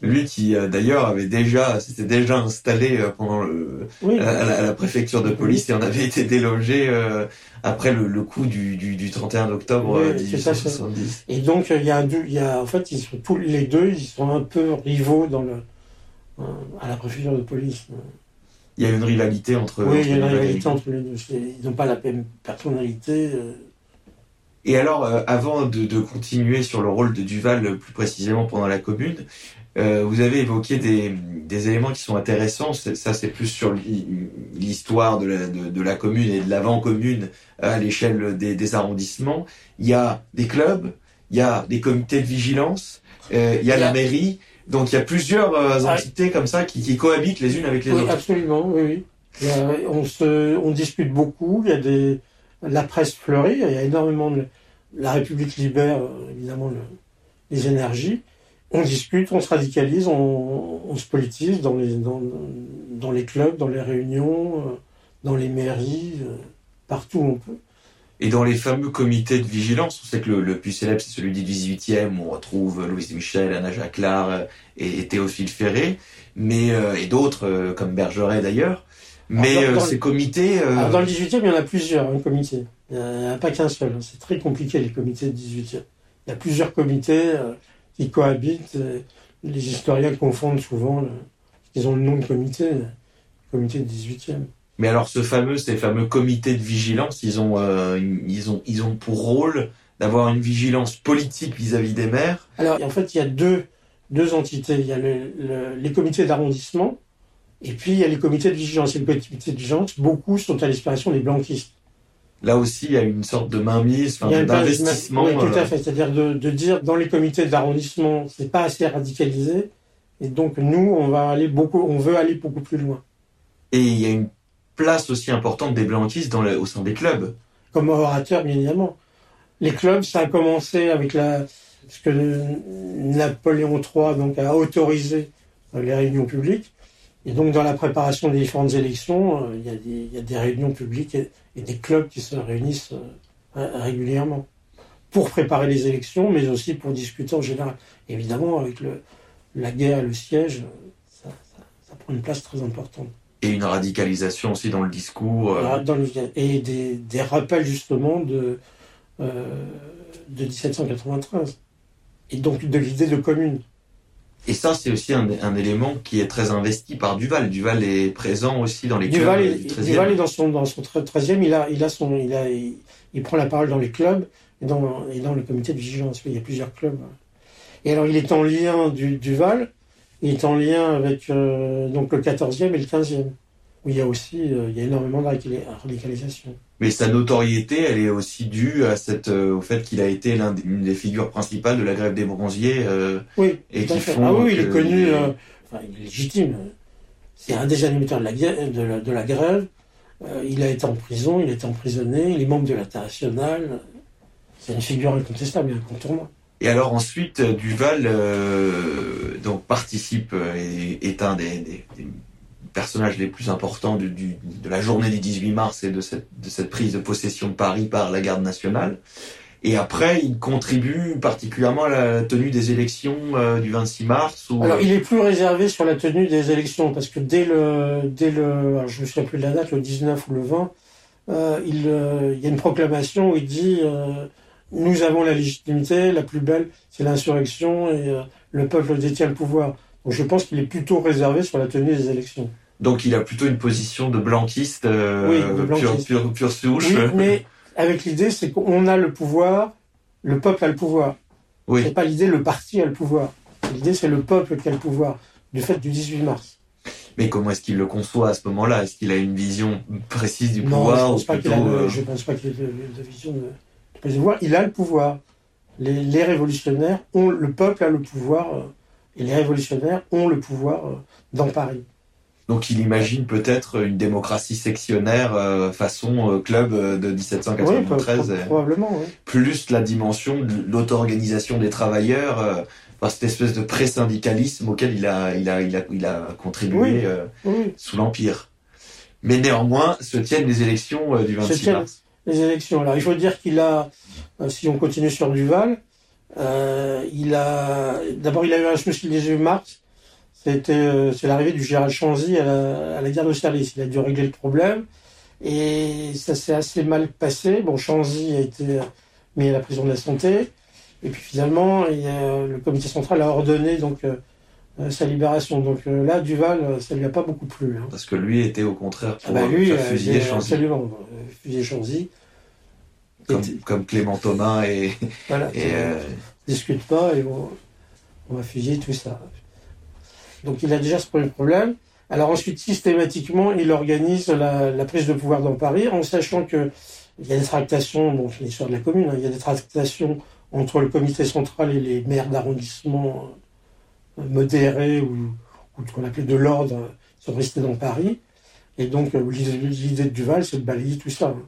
Lui qui euh, d'ailleurs avait déjà s'était déjà installé euh, pendant le Oui, à la, à la préfecture de police et en avait été délogé euh, après le, le coup du, du, du 31 octobre Oui, euh, c'est ça, c'est- 1870. Et donc, il y a, il y a en fait, ils sont tous les deux, ils sont un peu rivaux dans le, à la préfecture de police. Il y a une rivalité entre Oui, entre il y a une rivalité entre les deux. Ils n'ont pas la même personnalité. Et alors, euh, avant de, de continuer sur le rôle de Duval euh, plus précisément pendant la Commune, euh, vous avez évoqué des, des éléments qui sont intéressants. Ça, c'est plus sur l'hi- l'histoire de la, de, de la Commune et de l'avant-Commune à l'échelle des, des arrondissements. Il y a des clubs, il y a des comités de vigilance, euh, il y a la mairie. Donc, il y a plusieurs euh, Ouais. entités comme ça qui, qui cohabitent les unes avec les Oui, autres. absolument, oui, oui. On, se, on discute beaucoup, il y a des, la presse fleurit, il y a énormément de... La République libère, euh, évidemment, le- les énergies. On discute, on se radicalise, on, se politise dans les, clubs, dans les réunions, euh, dans les mairies, euh, partout où on peut. Et dans les fameux comités de vigilance, on sait que le, plus célèbre, c'est celui du 18e, où on retrouve Louise Michel, Anna Jacquelard et, et Théophile Ferré, mais, et d'autres, comme Bergeret d'ailleurs. Mais Alors, dans- euh, ces comités... euh, Alors, dans le 18e, il y en a plusieurs, un comité. Il n'y en a pas qu'un seul. hein. C'est très compliqué, les comités de 18e. Il y a plusieurs comités euh, qui cohabitent. les historiens confondent souvent. ils ont le nom de comité, comité de 18e. Mais alors, ce fameux, ces fameux comités de vigilance, ils ont, euh, ils ont, ils ont pour rôle d'avoir une vigilance politique vis-à-vis des maires. Alors, en fait, il y a deux, deux entités. Il y a le- le- les comités d'arrondissement et puis il y a les comités de vigilance. Et les comités de vigilance, beaucoup sont à l'inspiration des blanquistes. Là aussi, il y a une sorte de mainmise, d'investissement. Oui, tout à fait. C'est-à-dire de, de dire dans les comités d'arrondissement, c'est pas assez radicalisé. Et donc, nous, on va aller beaucoup, on veut aller beaucoup plus loin. et il y a une place aussi importante des blanquistes dans le- au sein des clubs. Comme orateur, bien évidemment. Les clubs, ça a commencé avec la, ce que Napoléon III, donc, a autorisé euh, les réunions publiques. Et donc, dans la préparation des différentes élections, euh, il y a des, il y a des réunions publiques et, et des clubs qui se réunissent euh, régulièrement pour préparer les élections, mais aussi pour discuter en général. Évidemment, avec le, la guerre, le siège, ça, ça- ça prend une place très importante. Et une radicalisation aussi dans le discours. euh, dans le- et des, des rappels justement de, euh, de 1793. Et donc de l'idée de commune. Et ça, c'est aussi un, un élément qui est très investi par Duval. Duval est présent aussi dans les Duval clubs est, du 13e. Duval est dans son, dans son 13e, il, a, il, a son, il, a, il, il prend la parole dans les clubs et dans, et dans le comité de vigilance. Il y a plusieurs clubs. Et alors il est en lien du, Duval, il est en lien avec euh, donc le 14e et le 15e, où il y a aussi euh, il y a énormément de radicali- radicalisation. Mais sa notoriété, elle est aussi due à cette, euh, au fait qu'il a été l'une des, figures principales de la grève des bronziers. euh, Oui, Et qui font Ah oui, il est connu, euh, enfin, il est légitime. C'est un des animateurs de la, guerre- de la, de la grève. Il a été en prison, il été emprisonné, il est membre de l'international. C'est une figure incontestable incontournable. Et alors ensuite, Duval euh, donc participe et est un des, des- des personnages les plus importants du, du- de la journée du 18 mars et de cette, de cette prise de possession de Paris par la garde nationale. Et après, il contribue particulièrement à la tenue des élections euh, du 26 mars. Alors, il est plus réservé sur la tenue des élections parce que dès le, dès le, alors, je me souviens plus de la date, le 19 ou le 20, euh, il, euh, il y a une proclamation où il dit euh, nous avons la légitimité, la plus belle, c'est l'insurrection et euh, le peuple détient le pouvoir. Donc, je pense qu'il est plutôt réservé sur la tenue des élections. Donc, il a plutôt une position de blanquiste, euh, Oui, de blanquiste. Pure, pure, pure souche. Oui, mais avec l'idée, c'est qu'on a le pouvoir, le peuple a le pouvoir. Oui. C'est pas l'idée, le parti a le pouvoir. L'idée, c'est le peuple qui a le pouvoir, du fait du 18 mars. Mais comment est-ce qu'il le conçoit à ce moment-là? Est-ce qu'il a une vision précise du non, pouvoir je pense pas qu'il le- euh, je pense pas qu'il ait de, de vision de, de pouvoir. Il a le pouvoir. Les, les révolutionnaires ont, le peuple a le pouvoir, euh, et les révolutionnaires ont le pouvoir dans Paris. Donc il imagine peut-être une démocratie sectionnaire euh, façon euh, club euh, de Oui, 1793, pro- euh, probablement, oui. plus la dimension de l'auto-organisation des travailleurs, euh, par cette espèce de pré-syndicalisme auquel il a, il a, il a, il a contribué Oui. sous l'Empire. Mais néanmoins, se tiennent les élections du 26 tiennent. mars. les élections. Alors, il faut dire qu'il a, si on continue sur Duval, il a, d'abord, il a eu un souci le 18 mars. C'était, euh, c'est l'arrivée du général Chanzy à la, à la guerre de service. Il a dû régler le problème. Et ça s'est assez mal passé. Bon, Chanzy a été mis à la prison de la santé. Et puis finalement, il y a- le comité central a ordonné donc euh, euh, sa libération. Donc euh, là, Duval, ça lui a pas beaucoup plu. hein. Parce que lui était au contraire pour Ah bah lui, faire euh, fusiller Chanzy, absolument fusiller Chanzy. comme, Clément Thomas et, Voilà. et discute pas et on, on va fusiller tout ça. Donc il a déjà ce premier problème. Alors ensuite, systématiquement, il organise la, prise de pouvoir dans Paris en sachant que il y a des tractations, bon, c'est l'histoire de la commune, hein, il y a des tractations entre le comité central et les maires d'arrondissement euh, modérés ou, ce qu'on appelait de l'ordre, euh, sont restés dans Paris. Et donc euh, l'idée l'idée de Duval, c'est de balayer tout ça. hein.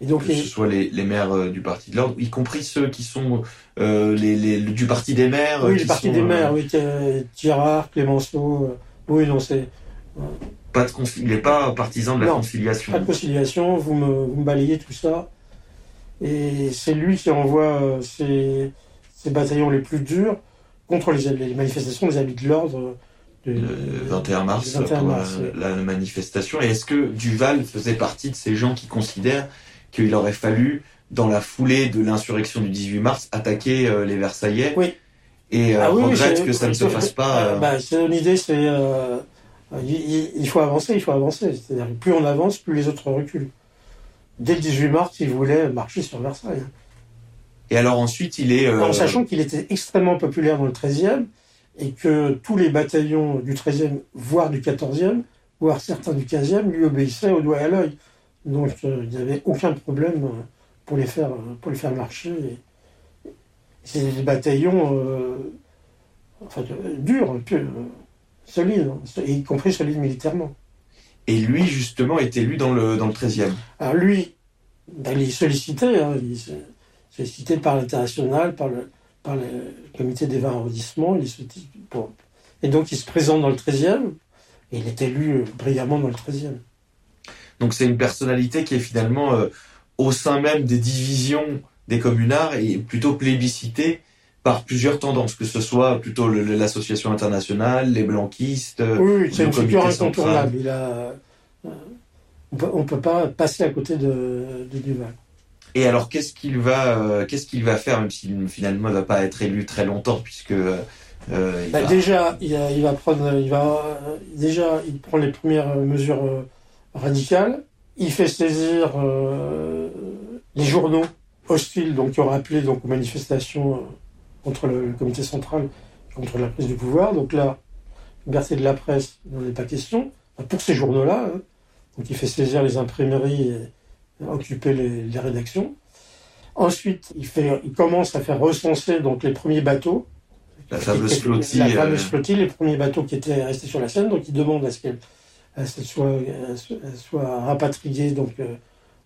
Et donc que ce soit les, les maires euh, du Parti de l'Ordre, y compris ceux qui sont euh, les, les, du Parti des maires. euh, oui, qui le parti sont, des euh, maires, oui, Thierard, Clémenceau, euh, oui, non, c'est Pas de il n'est pas partisan de la Non, conciliation. pas de conciliation, vous me, vous me balayez tout ça. Et c'est lui qui envoie euh, ses, ses bataillons les plus durs contre les, les manifestations des habits de l'ordre. Le 21 mars, du 21 pour mars, oui. la, la manifestation. Et est-ce que Duval faisait partie de ces gens qui considèrent qu'il aurait fallu, dans la foulée de l'insurrection du 18 mars, attaquer euh, les Versaillais Oui. Et euh, Ah oui, regrette que ça ne se fasse pas. euh, euh, bah, c'est une idée, c'est il, il- faut avancer, il faut avancer. C'est-à-dire plus on avance, plus les autres reculent. Dès le 18 mars, il voulait marcher sur Versailles. Et alors ensuite, il est. En sachant qu'il était extrêmement populaire dans le 13e et que tous les bataillons du 13e, voire du 14e, voire certains du 15e, lui obéissaient au doigt et à l'œil. Donc euh, il n'y avait aucun problème euh, pour les faire, euh, pour les faire marcher. C'est des bataillons euh, enfin, durs, solides, hein, y compris solides militairement. Et lui, justement, est élu dans le, dans le 13e. Alors lui, ben, il est sollicité, hein, il est sollicité par l'international, par le, par le comité des 20 arrondissements, il et donc il se présente dans le 13e, et il est élu brillamment dans le 13e. Donc c'est une personnalité qui est finalement euh, au sein même des divisions des communards et plutôt plébiscitée par plusieurs tendances, que ce soit plutôt l'association internationale, les blanquistes. euh, Oui, oui, c'est une figure incontournable. Il a, euh, on on peut pas passer à côté de, de Duval. Et alors qu'est-ce qu'il va, euh, qu'est-ce qu'il va faire, même s'il finalement ne va pas être élu très longtemps, puisque euh, euh, il Bah, va- déjà, il, va prendre, il va, euh, déjà, il prend les premières euh, mesures euh, radicales. Il fait saisir euh, les journaux hostiles, donc qui auraient appelé donc aux manifestations euh, contre le, le comité central, contre la prise du pouvoir. Donc là, liberté de la presse, il n'en est pas question. Enfin, Pour ces journaux-là, hein. donc il fait saisir les imprimeries et occuper les, les rédactions. Ensuite, il, fait, il commence à faire recenser donc les premiers bateaux la fameuse flottille. la euh, fameuse flottille, les premiers bateaux qui étaient restés sur la Seine, donc ils demandent à ce qu'elle à ce qu'elle soit, ce- à soit rapatriée donc, euh,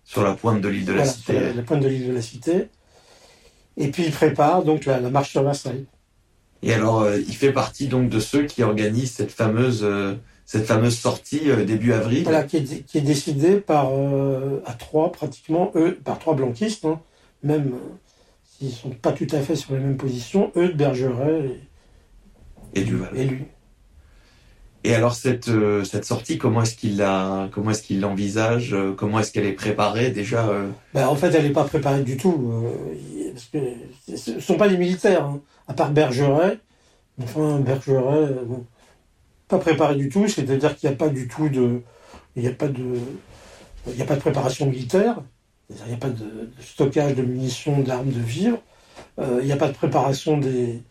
sur la pointe de l'île de la voilà, Cité. sur la, la pointe de l'île de la Cité. Et puis il prépare donc la, la marche sur Versailles. Et alors, euh, il fait partie donc de ceux qui organisent cette fameuse, euh, cette fameuse sortie euh, début avril. Voilà, qui est, qui est décidée par, euh, à trois, pratiquement, eux, par trois blanquistes, hein, même, qui ne sont pas tout à fait sur les mêmes positions, eux de Bergeret Et Duval. et lui. Et alors cette euh, cette sortie, comment est-ce qu'il la comment est-ce qu'il l'envisage euh, Comment est-ce qu'elle est préparée déjà euh? Ben, en fait, elle n'est pas préparée du tout. parce que ce sont pas des militaires, hein, à part Bergeret. Enfin, Bergeret, pas préparé du tout, c'est-à-dire qu'il n'y a pas du tout de. Il n'y a pas de. Il a pas de préparation militaire, il n'y a pas de, stockage de munitions, d'armes, de vivres. Il n'y a pas de préparation des,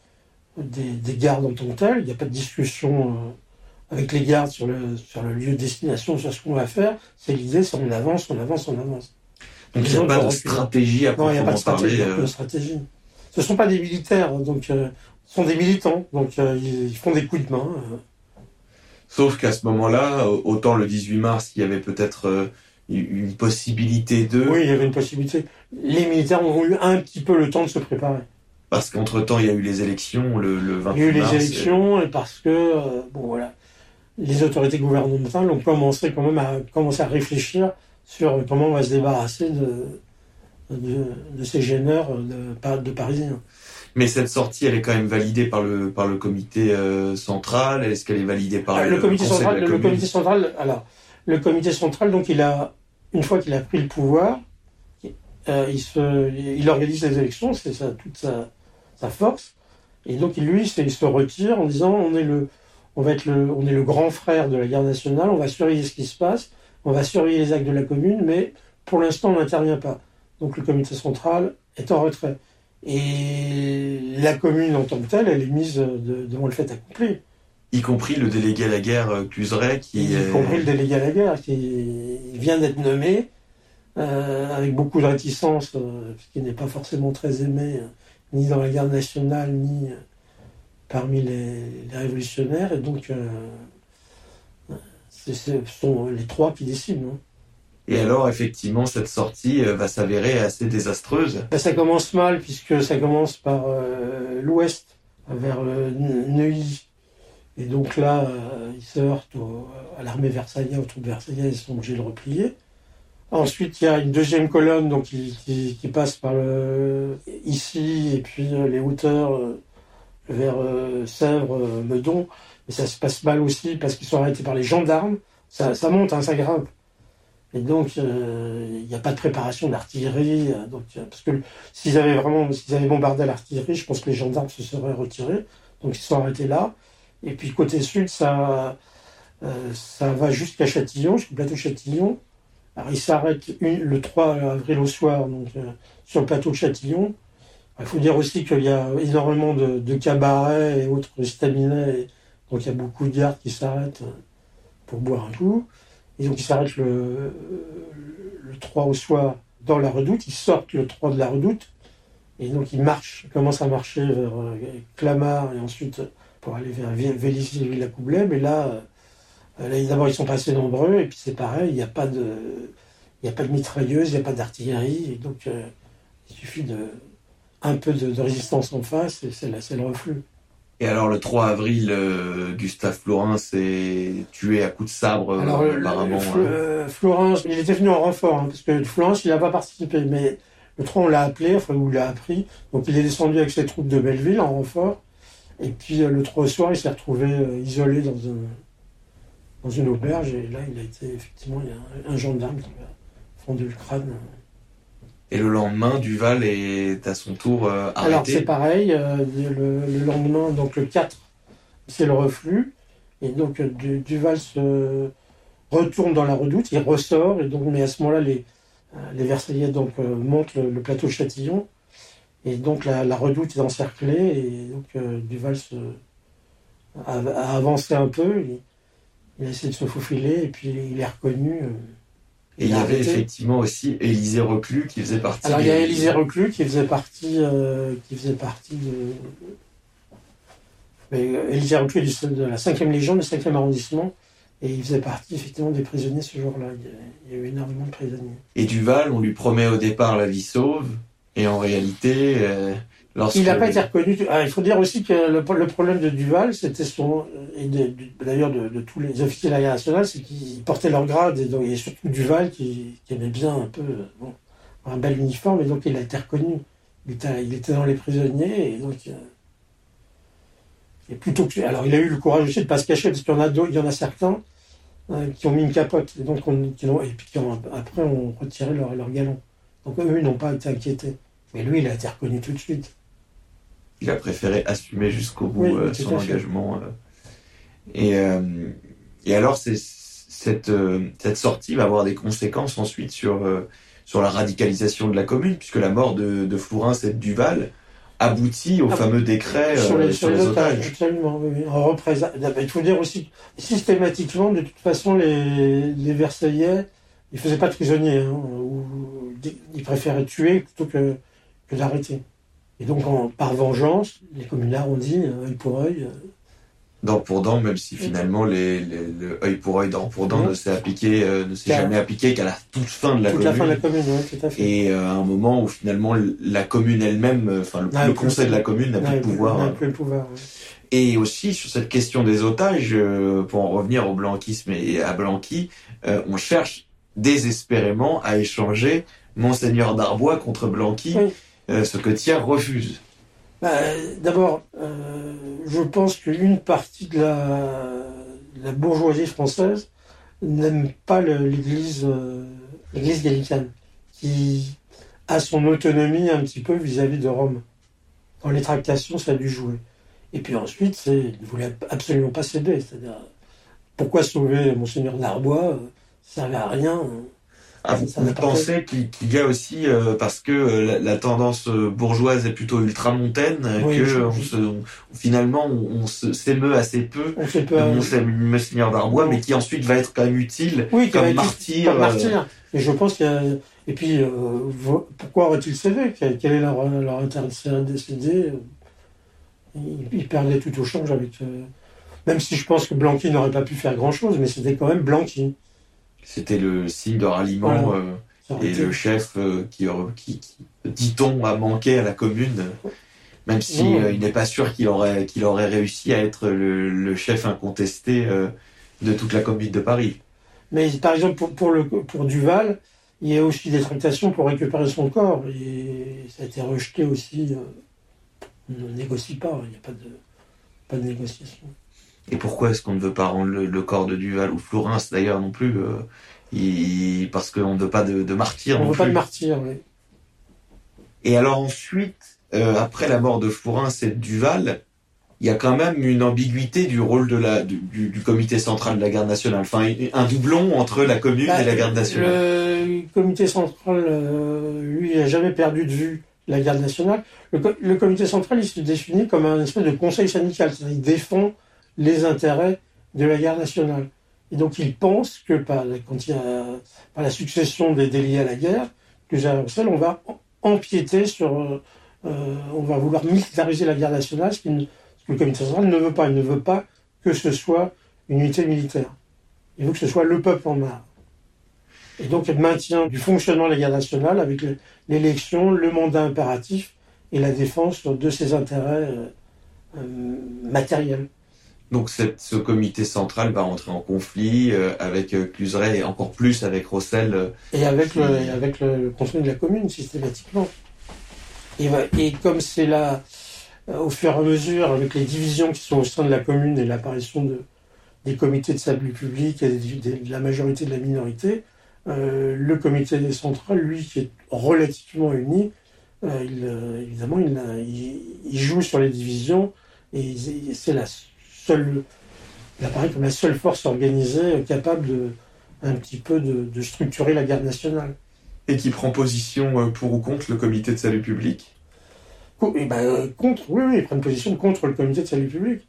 des, des gardes en tant que tels. Il n'y a pas de discussion avec les gardes sur le, sur le lieu de destination, sur ce qu'on va faire. C'est l'idée, c'est on avance, on avance, on avance. Donc il n'y a pas de stratégie à Non, il n'y a pas de stratégie. euh. de stratégie. Ce ne sont pas des militaires, donc euh, ce sont des militants, donc euh, ils, ils font des coups de main. Sauf qu'à ce moment-là, autant le 18 mars, il y avait peut-être une possibilité de Oui, il y avait une possibilité. Les militaires ont eu un petit peu le temps de se préparer. parce qu'entre temps il y a eu les élections le, le 28 Il y a eu les mars. élections et parce que bon voilà, les autorités gouvernementales ont commencé quand même à commencer à réfléchir sur comment on va se débarrasser de de, de ces gêneurs de, de Parisiens. Mais cette sortie, elle est quand même validée par le par le comité euh, central. Est-ce qu'elle est validée par Ah, le comité conseil de central, la le comité central, alors le comité central, donc il a une fois qu'il a pris le pouvoir, euh, il se, il organise les élections, c'est ça toute sa, sa force, et donc lui, il se retire en disant on est le, on va être le, on est le grand frère de la garde nationale, on va surveiller ce qui se passe, on va surveiller les actes de la commune, mais pour l'instant on n'intervient pas. Donc le comité central est en retrait. Et la commune en tant que telle, elle est mise de- devant le fait accompli. y compris le délégué à la guerre euh, Cluseret, qui y est compris le délégué à la guerre, qui vient d'être nommé, euh, avec beaucoup de réticence, euh, parce qu'il n'est pas forcément très aimé, euh, ni dans la garde nationale, ni parmi les, les révolutionnaires, et donc euh, ce sont les trois qui décident. Et alors, effectivement, cette sortie euh, va s'avérer assez désastreuse. Ben, ça commence mal, puisque ça commence par euh, l'ouest, vers Ne- Neuilly. Et donc là, euh, ils se heurtent au- à l'armée versaillaise, aux troupes versaillaises, ils sont obligés de replier. Ensuite, il y a une deuxième colonne donc, qui, qui- qui passe par le, ici, et puis euh, les hauteurs euh, vers euh, Sèvres, euh, Meudon. Mais ça se passe mal aussi, parce qu'ils sont arrêtés par les gendarmes. Ça, monte, hein, ça grimpe. Et donc, euh, il n'y a pas de préparation d'artillerie. parce que s'ils avaient vraiment, s'ils avaient bombardé l'artillerie, je pense que les gendarmes se seraient retirés. Donc, ils sont arrêtés là. Et puis, côté sud, ça, ça va jusqu'à Châtillon, jusqu'au plateau Châtillon. Alors, ils s'arrêtent le 3 avril au soir, sur le plateau de Châtillon. Il faut dire aussi qu'il y a énormément de, cabarets et autres staminets. et donc, il y a beaucoup de gardes qui s'arrêtent euh, pour boire un coup. Et donc, ils s'arrêtent le, le 3 au soir dans la redoute. Ils sortent le 3 de la redoute. Et donc, ils marchent, ils commencent à marcher vers euh, Clamart et ensuite pour aller vers Vélizy et Villacoublay. Mais là, euh, là d'abord, ils sont pas assez nombreux. Et puis, c'est pareil, il n'y a pas de. A pas de mitrailleuse, il n'y a pas d'artillerie, donc euh, il suffit de un peu de, de résistance en face, et c'est le reflux. Et alors, le 3 avril, euh, Gustave Florin s'est tué à coups de sabre, euh, Alors, apparemment. le- hein. euh, Florence, il était venu en renfort, hein, parce que Florence, il n'a pas participé, mais le 3, on l'a appelé, enfin, on l'a appris. Donc, il est descendu avec ses troupes de Belleville en renfort. Et puis, euh, le 3 au soir, il s'est retrouvé isolé dans, un, dans une auberge. Et là, il a été, effectivement, il y a un, un gendarme qui lui a fendu le crâne. Et le lendemain, Duval est à son tour euh, Alors, c'est arrêté. pareil, euh, le, le lendemain, donc le 4, c'est le reflux. Et donc, euh, Du- Duval se retourne dans la redoute, il ressort. Et donc, mais à ce moment-là, les, euh, les Versaillais donc, montent le, plateau Châtillon. Et donc, la, redoute est encerclée. Et donc, Duval se, a, avancé un peu. Il, il a essayé de se faufiler. Et puis, il est reconnu. Et il y avait arrêté. effectivement aussi Élisée Reclus qui faisait partie. Alors il y a Élisée Reclus qui faisait partie, euh, qui faisait partie de. Mais euh, Élisée Reclus est de la 5e Légion, du 5e arrondissement, et il faisait partie effectivement des prisonniers ce jour-là. Il, y a- il y a eu énormément de prisonniers. Et Duval, on lui promet au départ la vie sauve. Et en réalité, euh, lorsque... Il n'a pas été reconnu. Ah, il faut dire aussi que le, le problème de Duval, c'était son. Et de- d'ailleurs de, de tous les officiers de la guerre nationale, c'est qu'ils portaient leur grade, et, donc, et surtout Duval qui, qui aimait bien un peu. Bon, un bel uniforme, et donc il a été reconnu. il était, il était dans les prisonniers, et donc. euh, et plutôt que. Alors, il a eu le courage aussi de ne pas se cacher, parce qu'il y en a, il y en a certains euh, qui ont mis une capote, et, donc on, qui et puis qui ont, après ont retiré leur, leur galon. Donc, eux, ils n'ont pas été inquiétés. Mais lui, il a été reconnu tout de suite. Il a préféré assumer jusqu'au bout Oui, euh, son engagement. euh. Et, euh, et alors, cette, cette sortie va avoir des conséquences ensuite sur, sur la radicalisation de la commune, puisque la mort de, de Flourens et de Duval aboutit au Ah, fameux décret sur les, sur les otages. Absolument, oui. En. Il faut dire aussi, systématiquement, de toute façon, les, les Versaillais, ils faisaient pas de prisonniers, hein, ou, ils préféraient tuer plutôt que, que d'arrêter. Et donc, en- par vengeance, les communards ont dit, euh, œil pour œil, euh, Dent pour dent, même si finalement les, les- le œil pour œil, dent pour dent Oui. ne s'est appliqué, euh, ne s'est jamais appliqué qu'à la toute fin de la toute commune. la fin de la commune, oui, tout à fait. Et euh, à un moment où finalement la commune elle-même, euh, enfin le, N'a le conseil de la commune n'a plus Ouais, de pouvoir. n'a euh, plus le pouvoir. oui. Et aussi sur cette question des otages, euh, pour en revenir au blanquisme et à Blanqui, on cherche désespérément à échanger Monseigneur d'Arbois contre Blanqui, Oui. Euh, ce que Thiers refuse. Bah, D'abord, euh, je pense qu'une partie de la, bourgeoisie française n'aime pas l'Église euh, gallicane, qui a son autonomie un petit peu vis-à-vis de Rome. Dans les tractations, ça a dû jouer. Et puis ensuite, il ne voulait absolument pas céder. C'est-à-dire, pourquoi sauver Monseigneur d'Arbois euh, Ça servait à rien. Ah, vous, pensez qu'il y a aussi, euh, parce que euh, la, la tendance euh, bourgeoise est plutôt ultramontaine, euh, Oui, que je- on se, on- finalement on, s'émeut assez peu On de pas. Monseigneur d'Arbois, mais qui ensuite va être quand même utile Oui, comme va être- martyr. Comme euh, martyr. Et je pense qu'il y a. Et puis, euh, pourquoi aurait-il cédé Quel quel est leur, leur céder ils, ils perdaient tout au change avec. euh, Même si je pense que Blanqui n'aurait pas pu faire grand-chose, mais c'était quand même Blanqui. C'était le signe de ralliement. Voilà. euh, et le chef euh, qui, qui, qui, dit-on, a manqué à la commune, même si euh, il n'est pas sûr qu'il aurait, qu'il aurait réussi à être le, le chef incontesté euh, de toute la commune de Paris. Mais par exemple, pour, pour, le, pour Duval, il y a aussi des tractations pour récupérer son corps. Et ça a été rejeté aussi. euh, on ne négocie pas, il n'y a pas de, pas de négociation. Et pourquoi est-ce qu'on ne veut pas rendre le, le corps de Duval ou Florence d'ailleurs non plus euh, il- Parce qu'on ne veut pas de, de martyrs On ne veut pas de martyr. oui. Et alors ensuite, euh, après la mort de Florence et de Duval, il y a quand même une ambiguïté du rôle de la, du, comité central de la garde nationale. Enfin, un doublon entre la commune Bah, et la garde nationale. Le comité central, euh, lui, n'a jamais perdu de vue la garde nationale. Le, le comité central, il se définit comme un espèce de conseil syndical. C'est-à-dire qu'il défend les intérêts de la garde nationale. Et donc, il pense que par, la- succession des déliés à la guerre, que Bruxelles, on va empiéter sur. euh, euh, on va vouloir militariser la garde nationale, ce, que le comité central ne veut pas. Il ne veut pas que ce soit une unité militaire. Il veut que ce soit le peuple en marre. Et donc, le maintien du fonctionnement de la garde nationale avec le- l'élection, le mandat impératif et la défense de ses intérêts euh, matériels. Donc cette, ce comité central va rentrer en conflit euh, avec euh, Cluseret et encore plus avec Rossel. euh, Et avec, le, et avec le, le conseil de la commune, systématiquement. Et, comme c'est là, au fur et à mesure, avec les divisions qui sont au sein de la commune et l'apparition de, des comités de salut public et des- des- de la majorité de la minorité, euh, le comité central, lui, qui est relativement uni, il, évidemment, il, il, il joue sur les divisions et il- c'est la seule, il apparaît comme la seule force organisée capable de, un petit peu de, de structurer la garde nationale. et qui prend position euh, pour ou contre le comité de salut public? Et ben, euh, contre, oui, oui, ils prennent position contre le comité de salut public.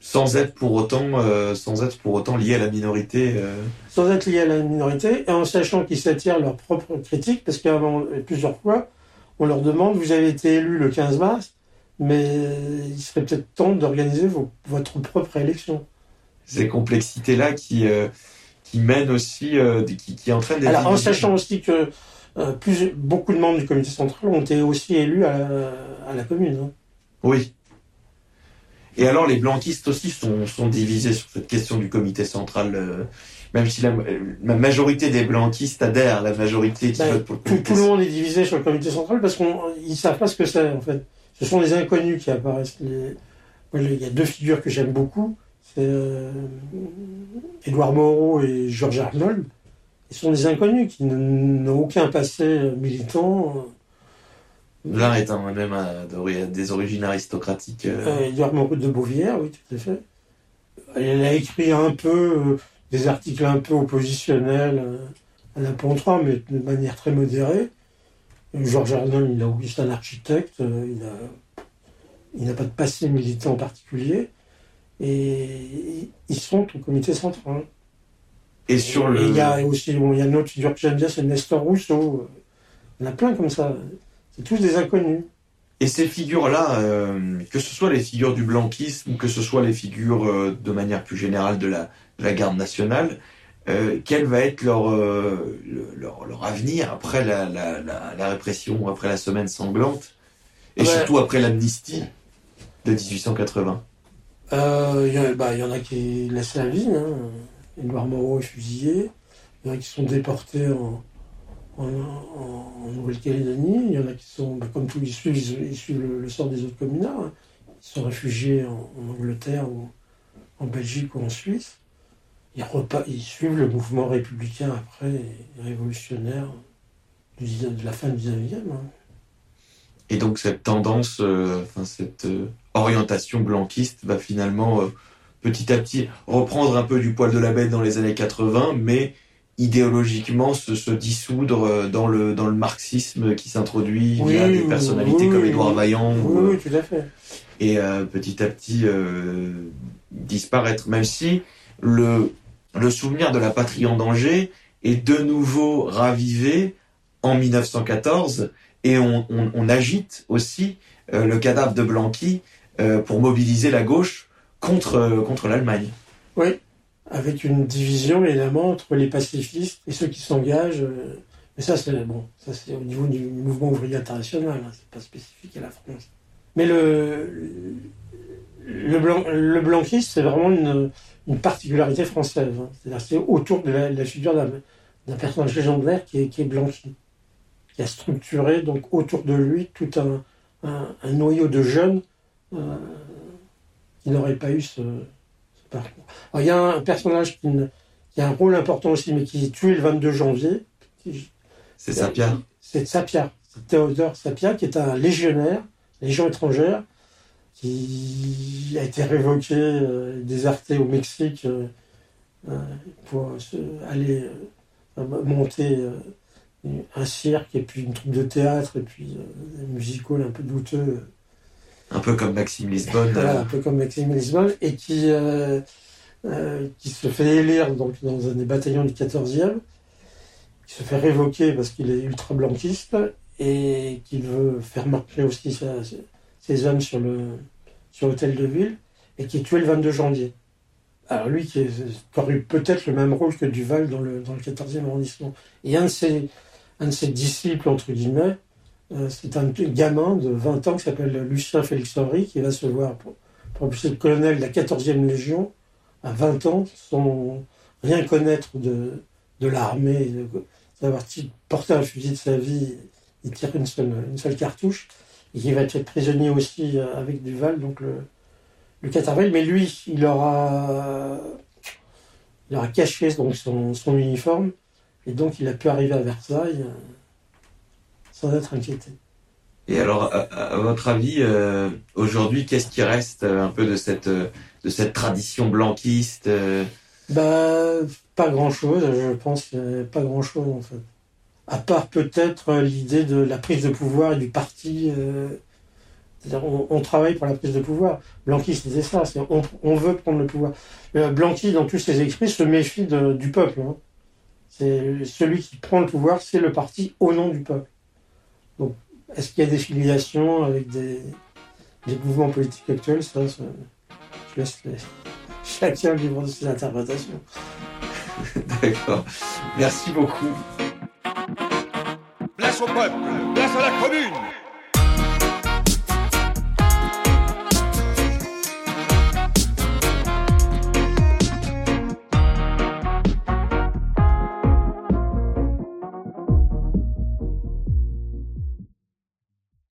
Sans être pour autant, euh, sans être pour autant lié à la minorité. euh. Sans être liés à la minorité, et en sachant qu'ils s'attirent leurs propres critiques, parce qu'avant, plusieurs fois, on leur demande, vous avez été élu le 15 mars, mais il serait peut-être temps d'organiser votre propre élection. ces complexités-là qui, euh, qui mènent aussi, euh, qui, qui entraînent des Alors, en sachant aussi que euh, plus, beaucoup de membres du comité central ont été aussi élus à la, à la commune. hein. Oui. Et alors, les blanquistes aussi sont, sont divisés sur cette question du comité central. même si la, la majorité des blanquistes adhèrent, la majorité qui Ben, vote pour le tout, comité tout le monde est divisé sur le comité central parce qu'ils savent pas ce que c'est en fait. Ce sont des inconnus qui apparaissent. Les- Il y a deux figures que j'aime beaucoup. C'est euh, Édouard Moreau et Georges Arnold. Ils sont des inconnus qui n'ont aucun passé militant. L'un est un même à des origines aristocratiques. euh, Euh, Édouard Moreau de Beauvière, oui, tout à fait. Elle a écrit un peu euh, des articles un peu oppositionnels euh, à la Pontra, mais de manière très modérée. Georges Arnold, il a c'est un architecte, euh, il a, il n'a pas de passé militant en particulier, et ils sont au comité central. et sur le. Il y a aussi, bon, il y a une autre figure que j'aime bien, c'est Nestor Rousseau. Il y en a plein comme ça. C'est tous des inconnus. Et ces figures-là, euh, que ce soit les figures du blanquisme ou que ce soit les figures euh, de manière plus générale de la, de la garde nationale, euh, quel va être leur, euh, le- leur, leur avenir après la, la, la, la répression, après la semaine sanglante, et Ouais. surtout après l'amnistie de 1880 Euh, Il y, a- bah, il y en a qui laissent la vie. Hein. Édouard Moreau est fusillé. Il y en a qui sont déportés en, en, en- en Nouvelle-Calédonie. Il y en a qui sont, bah, comme tous, ils suivent, ils suivent le, le sort des autres communards. hein. Ils sont réfugiés en, en Angleterre ou en Belgique ou en Suisse. Ils, suivent le mouvement républicain après et révolutionnaire de la fin du 19e. hein. Et donc cette tendance, euh, enfin cette euh, orientation blanquiste va finalement euh, petit à petit reprendre un peu du poil de la bête dans les années 80, mais idéologiquement se, se dissoudre dans le dans le marxisme qui s'introduit Oui, via des personnalités oui, comme oui, Édouard oui. Vaillant ou, Oui, tout à fait. et petit à petit disparaître, même si le le souvenir de la patrie en danger est de nouveau ravivé en 1914 et on, agite aussi euh, le cadavre de Blanqui euh, pour mobiliser la gauche contre, euh, contre l'Allemagne. Oui, avec une division évidemment entre les pacifistes et ceux qui s'engagent. Mais ça, c'est bon, ça c'est au niveau du mouvement ouvrier international, hein, c'est pas spécifique à la France. Mais le le, blanc, le blanquisme, c'est vraiment une, une particularité française. hein. C'est-à-dire, c'est autour de la, de la figure d'un personnage légendaire qui est, qui est Blanqui, qui a structuré donc autour de lui tout un, un, un noyau de jeunes euh, qui n'auraient pas eu ce, ce parcours. Alors, il y a un personnage qui, ne- qui a un rôle important aussi, mais qui est tué le 22 janvier. C'est Pierre C'est Sapia, c'est Théodore Sapia, qui est un légionnaire, légion étrangère, qui a été révoqué, euh, déserté au Mexique euh, euh, pour aller euh, monter un cirque et puis une troupe de théâtre et puis des musicals un peu douteux Un peu comme Maxime Lisbonne. voilà, un peu comme Maxime Lisbonne, et qui, qui se fait élire donc, dans un des bataillons du 14e, qui se fait révoquer parce qu'il est ultra-blanquiste, et qu'il veut faire marcher aussi sa- ses hommes sur le sur l'hôtel de ville, et qui est tué le 22 janvier. Alors lui, qui, est, qui eu peut-être le même rôle que Duval dans le, dans le 14e arrondissement. Et un de ses, un de ses disciples, entre guillemets, euh, c'est un gamin de 20 ans qui s'appelle Lucien Félix Henry, qui va se voir pour, propulser le colonel de la 14e Légion à 20 ans, sans rien connaître de, de l'armée, de savoir t- porter un fusil de sa vie, il tire une seule, une seule cartouche, et qui va être fait prisonnier aussi euh, avec Duval, donc le, le 4 avril. Mais lui, il aura, il aura caché donc son, son uniforme, et donc il a pu arriver à Versailles euh, sans être inquiété. Et alors, à, à votre avis, euh, aujourd'hui, qu'est-ce qui reste euh, un peu de cette, euh, de cette tradition blanquiste Bah, pas grand-chose, je pense, pas grand-chose en fait. À part peut-être euh, l'idée de la prise de pouvoir et du parti. euh, on, on travaille pour la prise de pouvoir. Blanqui disait ça, on, on veut prendre le pouvoir. Euh, Blanqui, dans tous ses écrits, se méfie du peuple. hein. C'est celui qui prend le pouvoir, c'est le parti au nom du peuple. Donc, est-ce qu'il y a des filiations avec des, mouvements politiques actuels? Ça, je laisse (laughs) chacun vivre de ses interprétations. D'accord. Merci beaucoup. Place à la commune